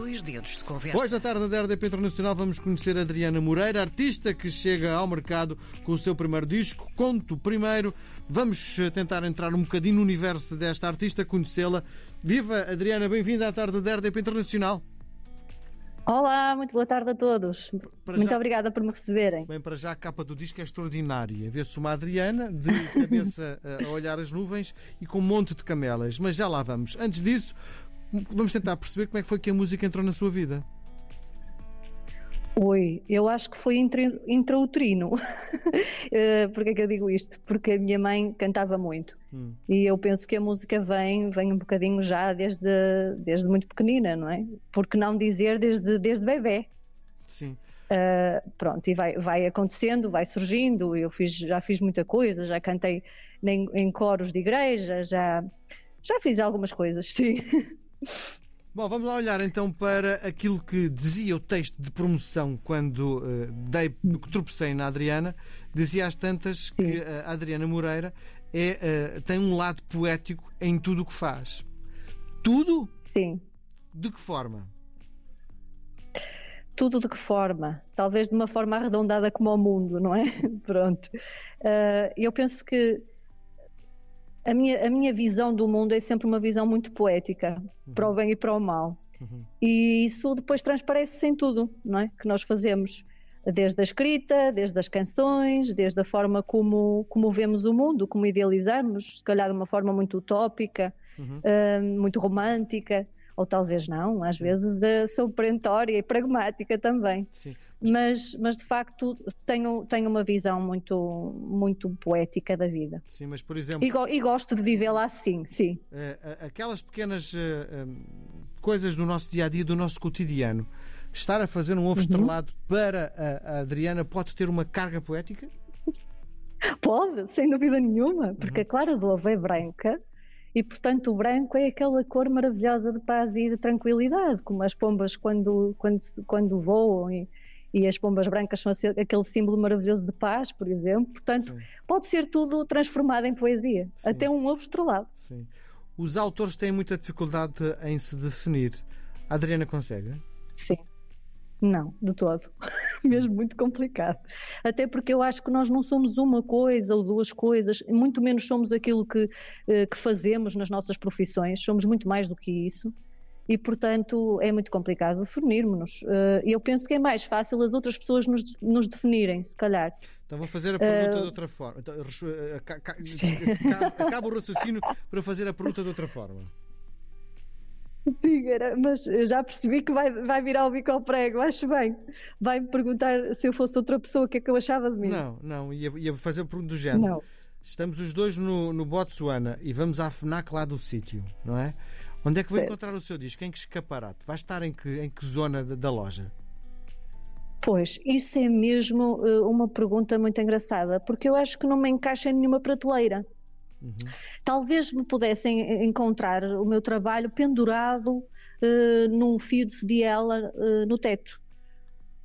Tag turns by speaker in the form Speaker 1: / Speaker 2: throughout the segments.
Speaker 1: dois dedos de conversa.
Speaker 2: Hoje, na tarde da RDP Internacional, vamos conhecer a Adriana Moreira, artista que chega ao mercado com o seu primeiro disco, Conto Primeiro. Vamos eh, tentar entrar um bocadinho no universo desta artista, conhecê-la. Viva, Adriana, bem-vinda à tarde da RDP Internacional.
Speaker 3: Olá, muito boa tarde a todos.
Speaker 2: Para
Speaker 3: muito
Speaker 2: já-
Speaker 3: obrigada por me receberem.
Speaker 2: Bem, para já a capa do disco é extraordinária. Vê-se uma Adriana de cabeça eh, a olhar as nuvens e com um monte de camelas. Mas já lá vamos. Antes disso, vamos tentar perceber como é que foi que a música entrou na sua vida.
Speaker 3: Oi, eu acho que foi intra- intrauterino. Eh, Porquê é que eu digo isto? Porque a minha mãe cantava muito.
Speaker 2: Hum.
Speaker 3: E eu penso que a música vem, vem um bocadinho já desde, desde muito pequenina, não é? Por que não dizer desde, desde bebê?
Speaker 2: Sim.
Speaker 3: Uh, pronto, e vai, vai acontecendo, vai surgindo. Eu fiz, já fiz muita coisa, já cantei em, em coros de igreja, já, já fiz algumas coisas, sim.
Speaker 2: Bom, vamos lá olhar então para aquilo que dizia o texto de promoção quando eh, dei, tropecei na Adriana. Dizia às tantas que a Adriana Moreira é, eh, tem um lado poético em tudo o que faz. Tudo?
Speaker 3: Sim.
Speaker 2: De que forma?
Speaker 3: tudo de que forma? Talvez de uma forma arredondada como o mundo, não é? Pronto. Ah, eu penso que a minha, a minha visão do mundo é sempre uma visão muito poética, para o bem e para o mal.
Speaker 2: Uhum.
Speaker 3: E isso depois transparece em tudo, não é? Que nós fazemos. Desde a escrita, desde as canções, desde a forma como, como vemos o mundo, como idealizamos, se calhar de uma forma muito utópica,
Speaker 2: Uhum.
Speaker 3: ah, muito romântica, ou talvez não, às vezes ah, sou perentória e pragmática também.
Speaker 2: Sim.
Speaker 3: Mas, mas de facto tenho, tenho uma visão muito, muito poética da vida.
Speaker 2: Sim, mas por exemplo,
Speaker 3: E, go- e gosto de vivê-la assim, sim.
Speaker 2: eh, a- aquelas pequenas eh, eh, coisas do nosso dia a dia, do nosso cotidiano, estar a fazer um ovo estrelado para a, a Adriana pode ter uma carga poética?
Speaker 3: Pode, sem dúvida nenhuma, porque a clara do ovo é branca e, portanto, o branco é aquela cor maravilhosa de paz e de tranquilidade, como as pombas quando, quando, quando voam e, e as pombas brancas são aquele símbolo maravilhoso de paz, por exemplo. Portanto,
Speaker 2: Sim.
Speaker 3: pode ser tudo transformado em poesia,
Speaker 2: Sim.
Speaker 3: até um ovo estrelado.
Speaker 2: Sim. Os autores têm muita dificuldade em se definir. A Adriana consegue?
Speaker 3: Sim. Não, de todo. Mesmo muito complicado. Até porque eu acho que nós não somos uma coisa ou duas coisas, muito menos somos aquilo que, eh, que fazemos nas nossas profissões, somos muito mais do que isso. E, portanto, é muito complicado definirmos-nos. Eh, Eu penso que é mais fácil as outras pessoas nos, nos definirem, se calhar.
Speaker 2: Então vou fazer a pergunta de outra forma. Então, eh, ca- ca- ca- Acaba o raciocínio para fazer a pergunta de outra forma.
Speaker 3: Sim, era, mas já percebi que vai, vai virar o bico ao prego, acho bem. Vai-me perguntar se eu fosse outra pessoa o que é que eu achava de mim.
Speaker 2: Não, não, ia, ia fazer a pergunta do género.
Speaker 3: Não.
Speaker 2: Estamos os dois no, no Botsuana e vamos à FNAC lá do sítio, não é? Onde é que vai encontrar o seu disco? Em que escaparate? Vai estar em que, em que zona da, loja?
Speaker 3: Pois, isso é mesmo eh, uma pergunta muito engraçada, porque eu acho que não me encaixa em nenhuma prateleira.
Speaker 2: Uhum.
Speaker 3: Talvez me pudessem encontrar o meu trabalho pendurado eh, num fio de cediela eh, no teto,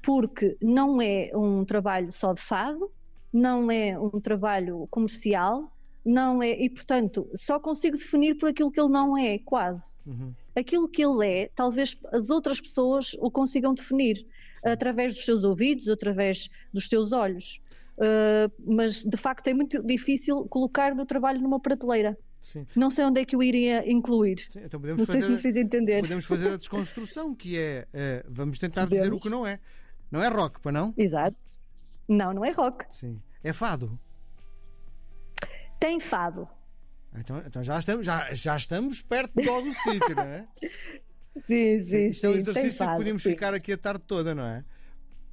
Speaker 3: porque não é um trabalho só de fado, não é um trabalho comercial, não é, e portanto só consigo definir por aquilo que ele não é, quase
Speaker 2: Uhum.
Speaker 3: aquilo que ele é, talvez as outras pessoas o consigam definir através dos seus ouvidos, através dos seus olhos. Uh, mas de facto é muito difícil colocar o meu trabalho numa prateleira.
Speaker 2: Sim.
Speaker 3: Não sei onde é que eu iria incluir.
Speaker 2: Sim, Então podemos
Speaker 3: Não sei se me
Speaker 2: fazer,
Speaker 3: fiz entender.
Speaker 2: podemos fazer a desconstrução, que é eh, vamos tentar dizer o
Speaker 3: Podemos.
Speaker 2: que não é. Não é rock, para não?
Speaker 3: Exato. Não, não é rock.
Speaker 2: Sim. É fado.
Speaker 3: Tem fado.
Speaker 2: Então, então já, estamos, já, já estamos perto do do sítio, não é?
Speaker 3: Sim, sim.
Speaker 2: Isto é um exercício
Speaker 3: tem
Speaker 2: que
Speaker 3: fado,
Speaker 2: podíamos
Speaker 3: sim.
Speaker 2: ficar aqui a tarde toda, não é?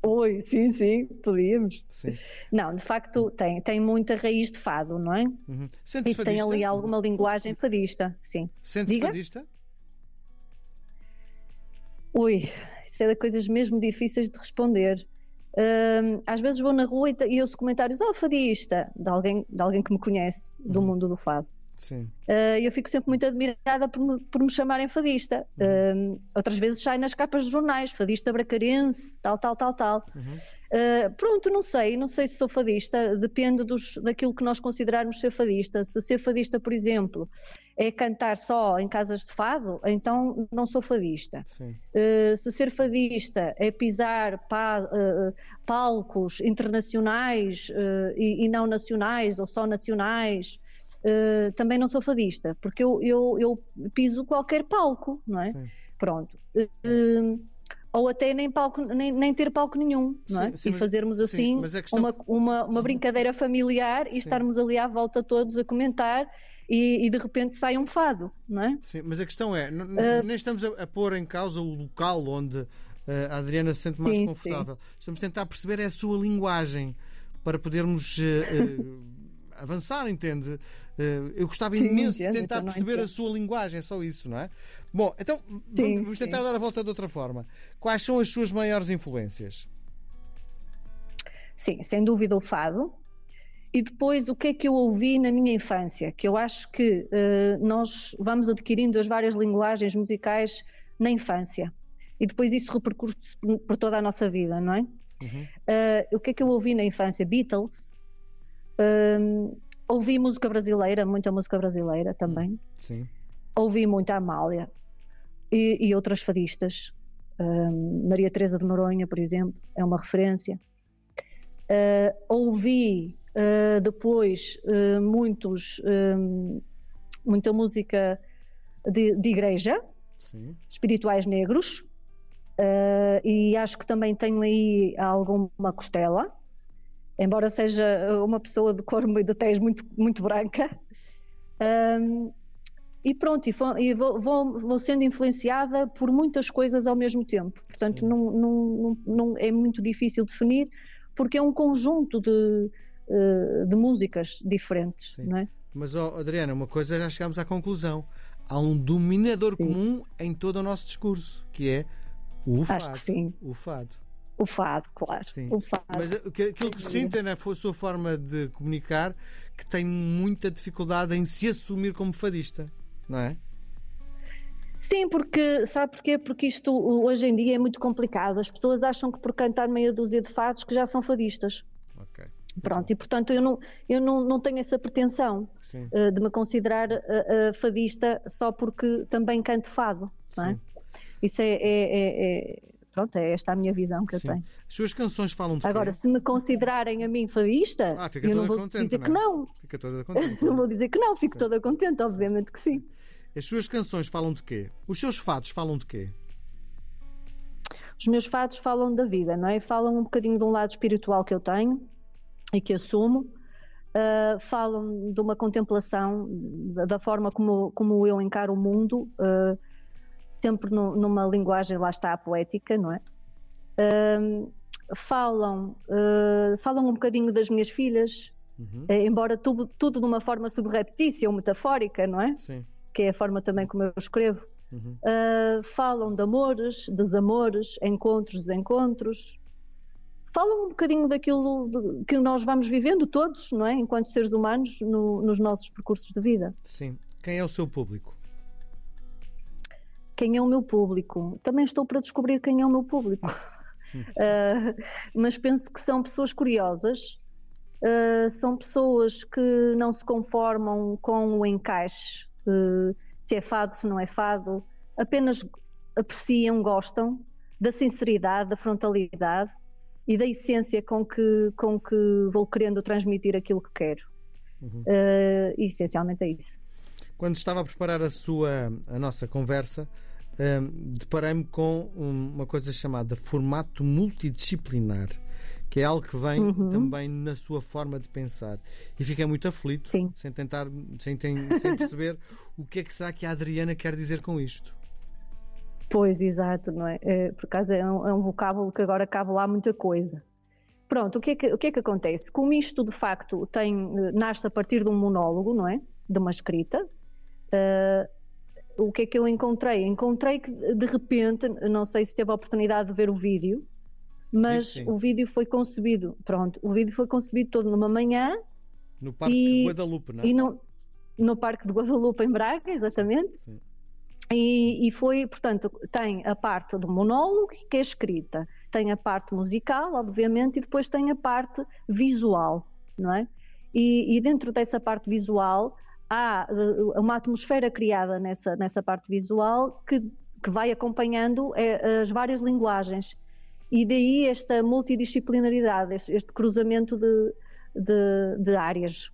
Speaker 3: Oi, sim, sim, podíamos.
Speaker 2: Sim.
Speaker 3: Não, de facto tem, tem muita raiz de fado, não é?
Speaker 2: Uhum.
Speaker 3: E tem ali alguma linguagem fadista, sim.
Speaker 2: Sente-se fadista?
Speaker 3: Ui, isso é de coisas mesmo difíceis de responder. Às vezes vou na rua e, e ouço comentários, oh, fadista, de alguém, de alguém que me conhece do
Speaker 2: Uhum.
Speaker 3: mundo do fado.
Speaker 2: Sim.
Speaker 3: Uh, eu fico sempre muito admirada por me, por me chamarem fadista. Uhum. Uh, outras vezes sai nas capas de jornais, fadista bracarense, tal, tal, tal, tal. Uhum. Uh, pronto, não sei, não sei se sou fadista, depende dos, daquilo que nós considerarmos ser fadista. Se ser fadista, por exemplo, é cantar só em casas de fado, então não sou fadista. se ser fadista é pisar pa, palcos internacionais e, e não nacionais ou só nacionais uh, também não sou fadista, porque eu, eu, eu, piso qualquer palco, não é? Sim. Pronto. Uh, ou até nem, palco, nem, nem ter palco nenhum, não é? Sim, sim, e fazermos assim questão... uma, uma, uma brincadeira familiar e estarmos ali à volta todos a comentar e, e, de repente sai um fado, não é?
Speaker 2: Sim, mas a questão é, uh, nem estamos a, a, pôr em causa o local onde a Adriana se sente mais sim, confortável. Estamos a tentar perceber a sua linguagem para podermos uh, uh, avançar, entende? Eh, eu gostava sim, imenso de tentar então perceber a sua linguagem, é só isso, não é? Bom, então sim, vamos tentar sim. dar a volta de outra forma. Quais são as suas maiores influências?
Speaker 3: Sim, sem dúvida o fado. E depois o que é que eu ouvi na minha infância? Que eu acho que uh, nós vamos adquirindo as várias linguagens musicais na infância. E depois isso repercute por toda a nossa vida, não é? Uhum. Uh, o que é que eu ouvi na infância? Beatles. Uh, ouvi música brasileira, muita música brasileira também.
Speaker 2: Sim.
Speaker 3: Ouvi muita Amália e, e outras fadistas. Um, Maria Teresa de Noronha, por exemplo, é uma referência. Uh, ouvi uh, depois uh, muitos, um, muita música de, de igreja, Sim. espirituais negros, e acho que também tenho aí alguma costela embora seja uma pessoa de cor e de tez muito, muito branca. Um, e pronto, e, e vou, vou, vou, sendo influenciada por muitas coisas ao mesmo tempo. Portanto, não, não, não, é muito difícil definir, porque é um conjunto de, eh, de músicas diferentes. Não é?
Speaker 2: Mas, oh, Adriana, uma coisa já chegamos à conclusão. Há um dominador sim. comum em todo o nosso discurso, que é o fado.
Speaker 3: Acho que sim.
Speaker 2: O fado.
Speaker 3: O fado, claro.
Speaker 2: Sim.
Speaker 3: O fado.
Speaker 2: Mas aquilo que sinto é na sua forma de comunicar que tem muita dificuldade em se assumir como fadista, não é?
Speaker 3: Sim, porque sabe porquê? Porque isto hoje em dia é muito complicado. As pessoas acham que por cantar meia dúzia de fados que já são fadistas.
Speaker 2: Ok.
Speaker 3: Pronto, e portanto eu não, eu não, não tenho essa pretensão uh, de me considerar uh, uh, fadista só porque também canto fado. Não é? Isso é, é, é, é pronto, é esta a minha visão que Sim. eu tenho.
Speaker 2: As suas canções falam de
Speaker 3: Agora,
Speaker 2: quê?
Speaker 3: se me considerarem a mim fadista,
Speaker 2: ah,
Speaker 3: eu não vou
Speaker 2: contente,
Speaker 3: dizer
Speaker 2: não
Speaker 3: é? que não.
Speaker 2: Fica toda contente.
Speaker 3: não vou dizer que não, fico sim. toda contente, obviamente que sim.
Speaker 2: As suas canções falam de quê? Os seus fados falam de quê?
Speaker 3: Os meus fados falam da vida, não é? Falam um bocadinho de um lado espiritual que eu tenho e que assumo. Uh, falam de uma contemplação da, da, forma como, como eu encaro o mundo. Uh, sempre no, numa linguagem, lá está, poética, não é? Uh, falam, uh, falam um bocadinho das minhas filhas, uhum. uh, embora tudo, tudo de uma forma subreptícia ou metafórica, não é?
Speaker 2: Sim.
Speaker 3: Que é a forma também como eu escrevo. Uhum. Uh, falam de amores, desamores, encontros, desencontros. Falam um bocadinho daquilo de, que nós vamos vivendo todos, não é? Enquanto seres humanos, no, nos nossos percursos de vida.
Speaker 2: Sim. Quem é o seu público?
Speaker 3: Quem é o meu público. Também estou para descobrir quem é o meu público. uh, mas penso que são pessoas curiosas, uh, são pessoas que não se conformam com o encaixe, uh, se é fado, se não é fado, apenas apreciam, gostam da sinceridade, da frontalidade e da essência com que, com que vou querendo transmitir aquilo que quero. Uhum. e essencialmente é isso.
Speaker 2: Quando estava a preparar a sua a nossa conversa, um, deparei-me com uma coisa chamada formato multidisciplinar, que é algo que vem uhum. também na sua forma de pensar. E fiquei muito aflito, Sim. sem tentar, sem, sem perceber o que é que será que a Adriana quer dizer com isto.
Speaker 3: Pois, exato, não é? é por acaso é um, é um vocábulo que agora cabe lá muita coisa. Pronto, o que, é que, o que é que acontece? Como isto de facto tem, eh, nasce a partir de um monólogo, não é? De uma escrita, Uh, o que é que eu encontrei? Encontrei que de repente, não sei se teve a oportunidade de ver o vídeo, mas sim, sim. o vídeo foi concebido, pronto, o vídeo foi concebido todo numa manhã.
Speaker 2: No Parque e, Guadalupe, não é?
Speaker 3: E não, no Parque de Guadalupe, em Braga, exatamente. E, e, foi, portanto, tem a parte do monólogo, que é escrita, tem a parte musical, obviamente, e depois tem a parte visual, não é? E, e dentro dessa parte visual há eh, uma atmosfera criada nessa, nessa parte visual que, que vai acompanhando eh, as várias linguagens. E daí esta multidisciplinaridade, este cruzamento de, de, de áreas.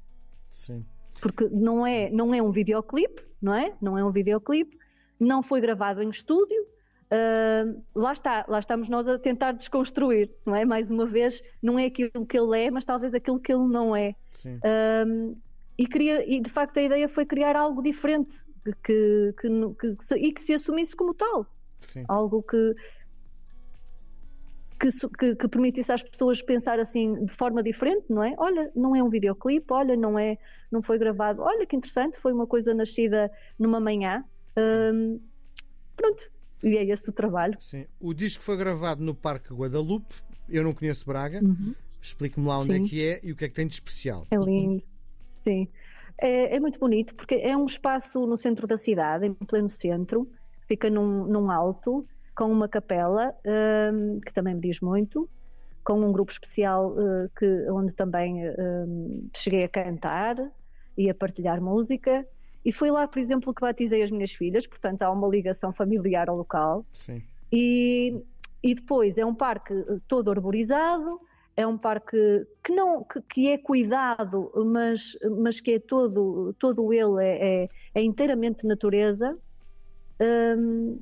Speaker 2: Sim.
Speaker 3: Porque não é, não é um videoclipe, não é? Não é um videoclipe, não foi gravado em estúdio. Uh, lá está, lá estamos nós a tentar desconstruir, não é? Mais uma vez, não é aquilo que ele é, mas talvez aquilo que ele não é.
Speaker 2: Sim.
Speaker 3: Uh, e, queria, e de facto a ideia foi criar algo diferente que, que, que, que e que se assumisse como tal.
Speaker 2: Sim.
Speaker 3: Algo que, que, que, permitisse às pessoas pensar assim de forma diferente, não é? Olha, não é um videoclipe, olha, não é, não foi gravado, olha que interessante, foi uma coisa nascida numa manhã. Um, pronto, e é esse o trabalho.
Speaker 2: Sim. O disco foi gravado no Parque Guadalupe, eu não conheço Braga.
Speaker 3: Uhum.
Speaker 2: Explique-me lá onde é Sim. é que é e o que é que tem de especial.
Speaker 3: É lindo, sim. É, é, muito bonito porque é um espaço no centro da cidade, em pleno centro, fica num, num alto, com uma capela, um, que também me diz muito, com um grupo especial uh, que, onde também um, cheguei a cantar e a partilhar música. E foi lá, por exemplo, que batizei as minhas filhas, portanto há uma ligação familiar ao local.
Speaker 2: Sim.
Speaker 3: E, e depois é um parque todo arborizado, é um parque que não que, que, é cuidado, mas, mas que é todo, todo ele é, é, é inteiramente natureza um,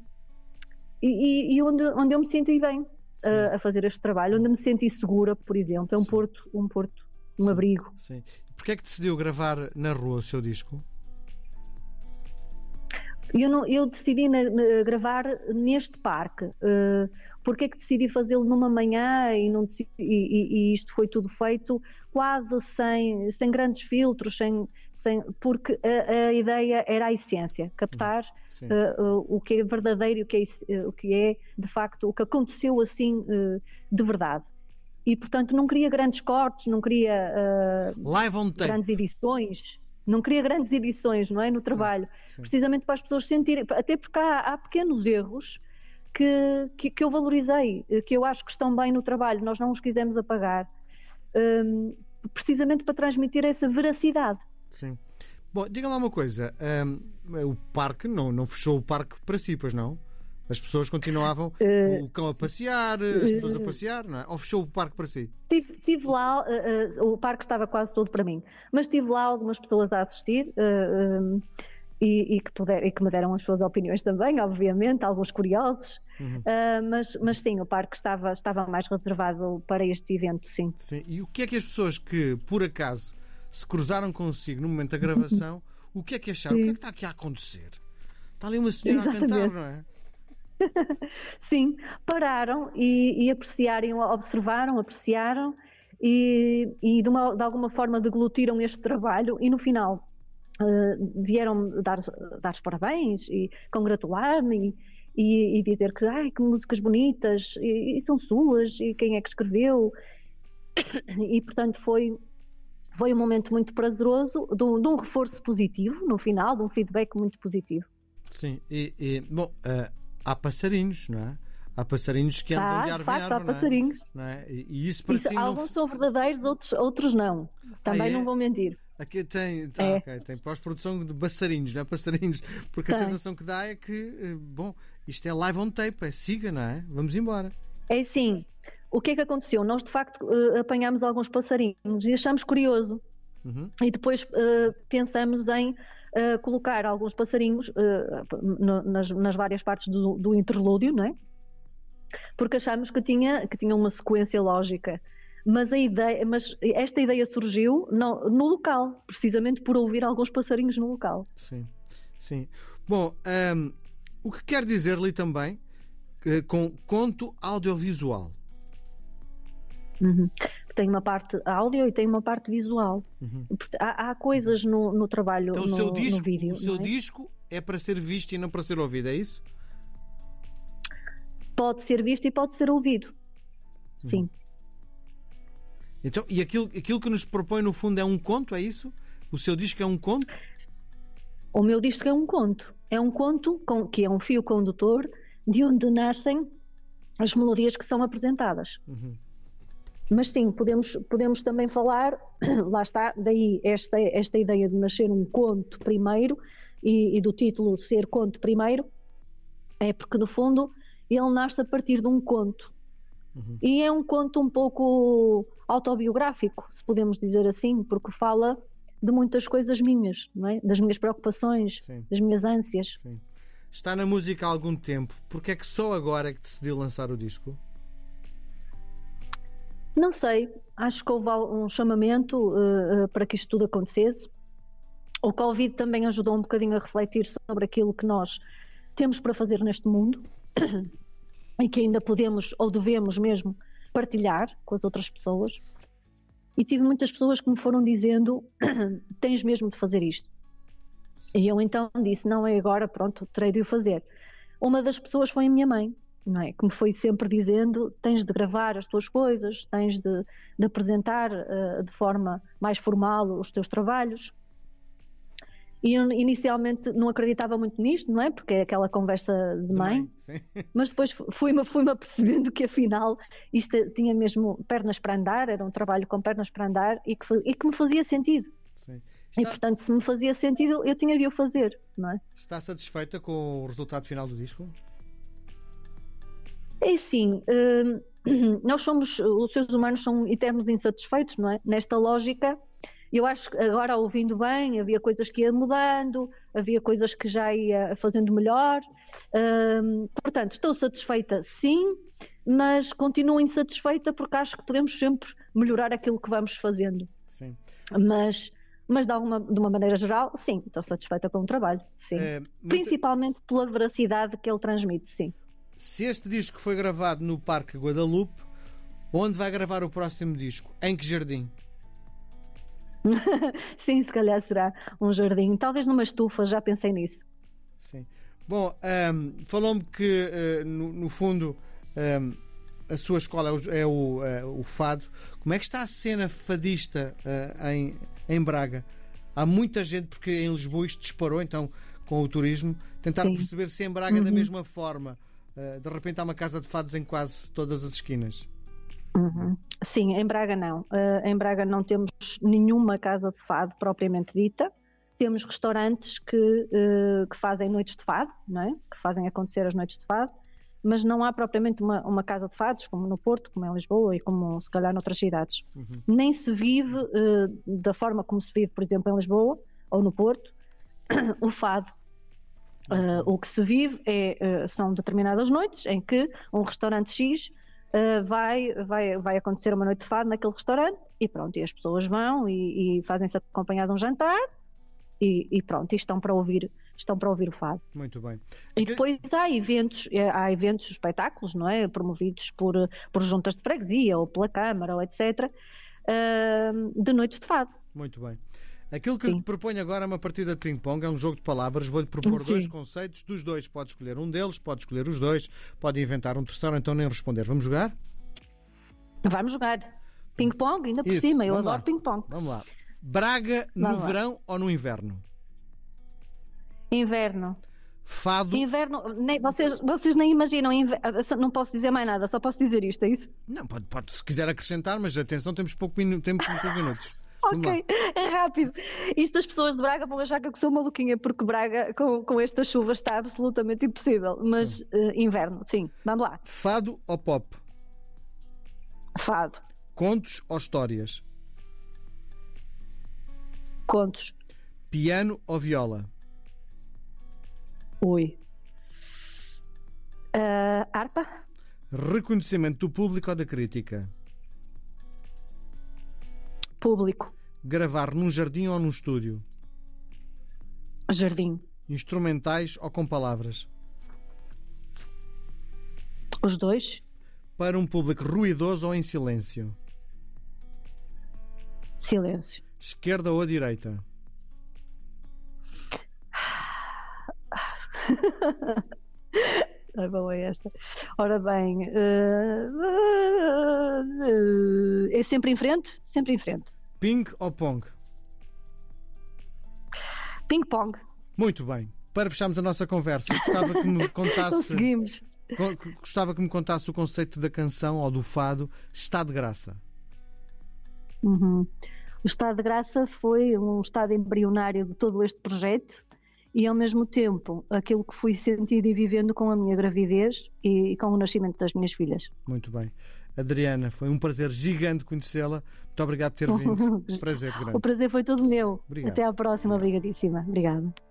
Speaker 3: e, e, onde, onde eu me senti bem a, a, fazer este trabalho, onde me senti segura, por exemplo, é um Sim. porto, um porto, um
Speaker 2: Sim.
Speaker 3: abrigo.
Speaker 2: Sim. Porquê é que decidiu gravar na rua o seu disco?
Speaker 3: Eu, não, eu decidi na, na, gravar neste parque. Uh, porque é que decidi fazê-lo numa manhã e, não decidi, e, e, isto foi tudo feito quase sem, sem grandes filtros, sem, sem, porque a, a ideia era a essência, captar uh, uh, o que é verdadeiro, o que é, o que é de facto o que aconteceu assim de verdade. E portanto não queria grandes cortes, não queria
Speaker 2: uh,
Speaker 3: grandes edições não queria grandes edições, não é? No trabalho. Sim, sim. Precisamente para as pessoas sentirem, até porque há, há pequenos erros que, que, que, eu valorizei, que eu acho que estão bem no trabalho, nós não os quisemos apagar, um, precisamente para transmitir essa veracidade.
Speaker 2: Sim. Bom, diga lá uma coisa: um, o parque não, não fechou o parque para si, pois não? As pessoas continuavam, uh, o cão a passear, as pessoas a passear, não é? Ou fechou o parque para si?
Speaker 3: Tive, tive lá, uh, uh, o parque estava quase todo para mim, mas tive lá algumas pessoas a assistir e, e, que puder, e que me deram as suas opiniões também, obviamente, alguns curiosos, uhum. mas, mas sim, o parque estava, estava mais reservado para este evento, sim.
Speaker 2: Sim, e o que é que as pessoas que, por acaso, se cruzaram consigo no momento da gravação, o que é que acharam? Sim. O que é que está aqui a acontecer? Está ali uma senhora Exatamente. a cantar, não é?
Speaker 3: Sim, pararam e, e apreciaram, observaram, apreciaram e, e de, uma, de, alguma forma deglutiram este trabalho e no final uh, vieram dar, dar os parabéns e congratular-me e, e, dizer que, ai, que músicas bonitas e, e são suas e quem é que escreveu e portanto foi foi um momento muito prazeroso de um, de um reforço positivo no final, de um feedback muito positivo.
Speaker 2: Sim, e, e bom, uh, há passarinhos, não é? Há passarinhos que andam
Speaker 3: ah,
Speaker 2: de árvore
Speaker 3: facto,
Speaker 2: em árvore.
Speaker 3: Há passarinhos.
Speaker 2: Não é? E isso para
Speaker 3: isso,
Speaker 2: si
Speaker 3: Alguns
Speaker 2: não...
Speaker 3: são verdadeiros, outros, outros não. Também ah, é? não vou mentir.
Speaker 2: Aqui tem, tá, é. okay, tem pós-produção de passarinhos, não é? Passarinhos, porque tem. a sensação que dá é que, eh, bom, isto é live on tape, é siga, não é? Vamos embora.
Speaker 3: É sim. O que é que aconteceu? Nós de facto uh, apanhámos alguns passarinhos e achamos curioso. Uhum. E depois uh, pensamos em uh, colocar alguns passarinhos uh, no, nas, nas, várias partes do, do interlúdio, não é? Porque achamos que tinha, que tinha uma sequência lógica. Mas, a ideia, mas esta ideia surgiu no, no local, precisamente por ouvir alguns passarinhos no local.
Speaker 2: Sim, sim. Bom, um, ehm, o que quer dizer-lhe também com conto audiovisual?
Speaker 3: Uhum tem uma parte áudio e tem uma parte visual. Uhum. Há, há, coisas no, no trabalho então, no, o seu disco, vídeo.
Speaker 2: O seu
Speaker 3: é?
Speaker 2: disco é para ser visto e não para ser ouvido, é isso?
Speaker 3: Pode ser visto e pode ser ouvido. Sim. Uhum.
Speaker 2: Então, e aquilo, aquilo que nos propõe no fundo é um conto, é isso? O seu disco é um conto?
Speaker 3: O meu disco é um conto. É um conto com, que é um fio condutor de onde nascem as melodias que são apresentadas. Uhum. Mas sim, podemos, podemos também falar, lá está, daí esta, esta ideia de nascer um conto primeiro e, e do título ser conto primeiro, é porque no fundo ele nasce a partir de um conto. Uhum. E é um conto um pouco autobiográfico, se podemos dizer assim, porque fala de muitas coisas minhas, é? das minhas preocupações, Sim. das minhas ânsias.
Speaker 2: Sim. Está na música há algum tempo, porque é que só agora é que decidiu lançar o disco?
Speaker 3: Não sei, acho que houve um chamamento uh, para que isto tudo acontecesse. O Covid também ajudou um bocadinho a refletir sobre aquilo que nós temos para fazer neste mundo e que ainda podemos ou devemos mesmo partilhar com as outras pessoas. E tive muitas pessoas que me foram dizendo: tens mesmo de fazer isto. E eu então disse: não é agora, pronto, terei de o fazer. Uma das pessoas foi a minha mãe, não é? Que me foi sempre dizendo: tens de gravar as tuas coisas, tens de, de apresentar uh, de forma mais formal os teus trabalhos. E eu inicialmente não acreditava muito nisto, não é? Porque é aquela conversa de mãe. mas depois fui-me fui apercebendo que afinal isto tinha mesmo pernas para andar, era um trabalho com pernas para andar e que, e que me fazia sentido. Sim. Está... E portanto, se me fazia sentido, eu tinha de o fazer, não é?
Speaker 2: Está satisfeita com o resultado final do disco?
Speaker 3: É sim. Uh, nós somos, os seres humanos são eternos insatisfeitos, não é? Nesta lógica, eu acho que agora ouvindo bem, havia coisas que ia mudando, havia coisas que já ia fazendo melhor. Uh, portanto, estou satisfeita sim, mas continuo insatisfeita porque acho que podemos sempre melhorar aquilo que vamos fazendo. Sim. Mas mas de, alguma, de uma maneira geral, sim, estou satisfeita com o trabalho, sim. É, Principalmente pela veracidade que ele transmite, sim.
Speaker 2: Se este disco foi gravado no Parque Guadalupe, onde vai gravar o próximo disco? Em que jardim?
Speaker 3: sim, se calhar será um jardim, talvez numa estufa, já pensei nisso.
Speaker 2: Sim. Bom, um, falou-me que, uh, no, no, fundo, um, a sua escola é o, é o, fado. Como é que está a cena fadista uh, em, em Braga? Há muita gente, porque em Lisboa isto disparou, então, com o turismo, tentar Sim. perceber se em Braga uhum. da mesma forma. Uh, de repente há uma casa de fados em quase todas as esquinas.
Speaker 3: Uhum. Sim, em Braga não. Uh, em Braga não temos nenhuma casa de fado propriamente dita. Temos restaurantes que, uh, que fazem noites de fado, não é? que fazem acontecer as noites de fado mas não há propriamente uma, uma, casa de fados, como no Porto, como em Lisboa e como se calhar noutras cidades. Uhum. Nem se vive uh, da forma como se vive, por exemplo, em Lisboa ou no Porto, o fado. Uh, o que se vive é, uh, são determinadas noites em que um restaurante X vai, vai, vai acontecer uma noite de fado naquele restaurante e pronto, e as pessoas vão e, e fazem-se acompanhar de um jantar e, e pronto, e estão para ouvir estão para ouvir o fado.
Speaker 2: Muito bem.
Speaker 3: E depois há eventos, eh, há eventos, espetáculos, não é? Promovidos por, por juntas de freguesia ou pela Câmara, ou etc., de noites de fado.
Speaker 2: Muito bem. Aquilo que Sim. lhe proponho agora é uma partida de ping-pong, é um jogo de palavras. Vou-lhe propor Sim. dois conceitos, dos dois pode escolher um deles, pode escolher os dois, pode inventar um terceiro, então nem responder. Vamos jogar?
Speaker 3: Vamos jogar. Ping-pong, ainda por Isso. cima, eu Vamos adoro ping-pong.
Speaker 2: Vamos lá. Braga Vamos no lá. verão ou no inverno?
Speaker 3: Inverno.
Speaker 2: Fado.
Speaker 3: Inverno, nem, vocês, vocês nem imaginam, não posso dizer mais nada, só posso dizer isto, é isso?
Speaker 2: Não, pode, pode se quiser acrescentar, mas atenção, temos pouco, minu, tempo, poucos minutos.
Speaker 3: Ok, é rápido. Isto as pessoas de Braga vão achar que eu sou maluquinha, porque Braga com, com esta chuva está absolutamente impossível. Mas uh, inverno, sim, vamos lá.
Speaker 2: Fado ou pop?
Speaker 3: Fado.
Speaker 2: Contos ou histórias?
Speaker 3: Contos.
Speaker 2: Piano ou viola?
Speaker 3: Oi. Uh, harpa?
Speaker 2: Reconhecimento do público ou da crítica?
Speaker 3: Público.
Speaker 2: Gravar num jardim ou num estúdio?
Speaker 3: Jardim.
Speaker 2: Instrumentais ou com palavras?
Speaker 3: Os dois.
Speaker 2: Para um público ruidoso ou em silêncio?
Speaker 3: Silêncio.
Speaker 2: Esquerda ou direita?
Speaker 3: é boa esta. Ora bem, uh, uh, é sempre em frente? Sempre em frente.
Speaker 2: Ping ou pong?
Speaker 3: Ping pong.
Speaker 2: Muito bem. Para fecharmos a nossa conversa, gostava que me contasse.
Speaker 3: Conseguimos.
Speaker 2: Gostava que me contasse o conceito da canção ou do fado Está de Graça.
Speaker 3: Uhum. O estado de graça foi um estado embrionário de todo este projeto e, ao mesmo tempo, aquilo que fui sentindo e vivendo com a minha gravidez e com o nascimento das minhas filhas.
Speaker 2: Muito bem. Adriana, foi um prazer gigante conhecê-la. Muito obrigado por ter vindo. prazer grande.
Speaker 3: O prazer foi todo meu. Obrigado. Até à próxima. Obrigadíssima. Obrigada.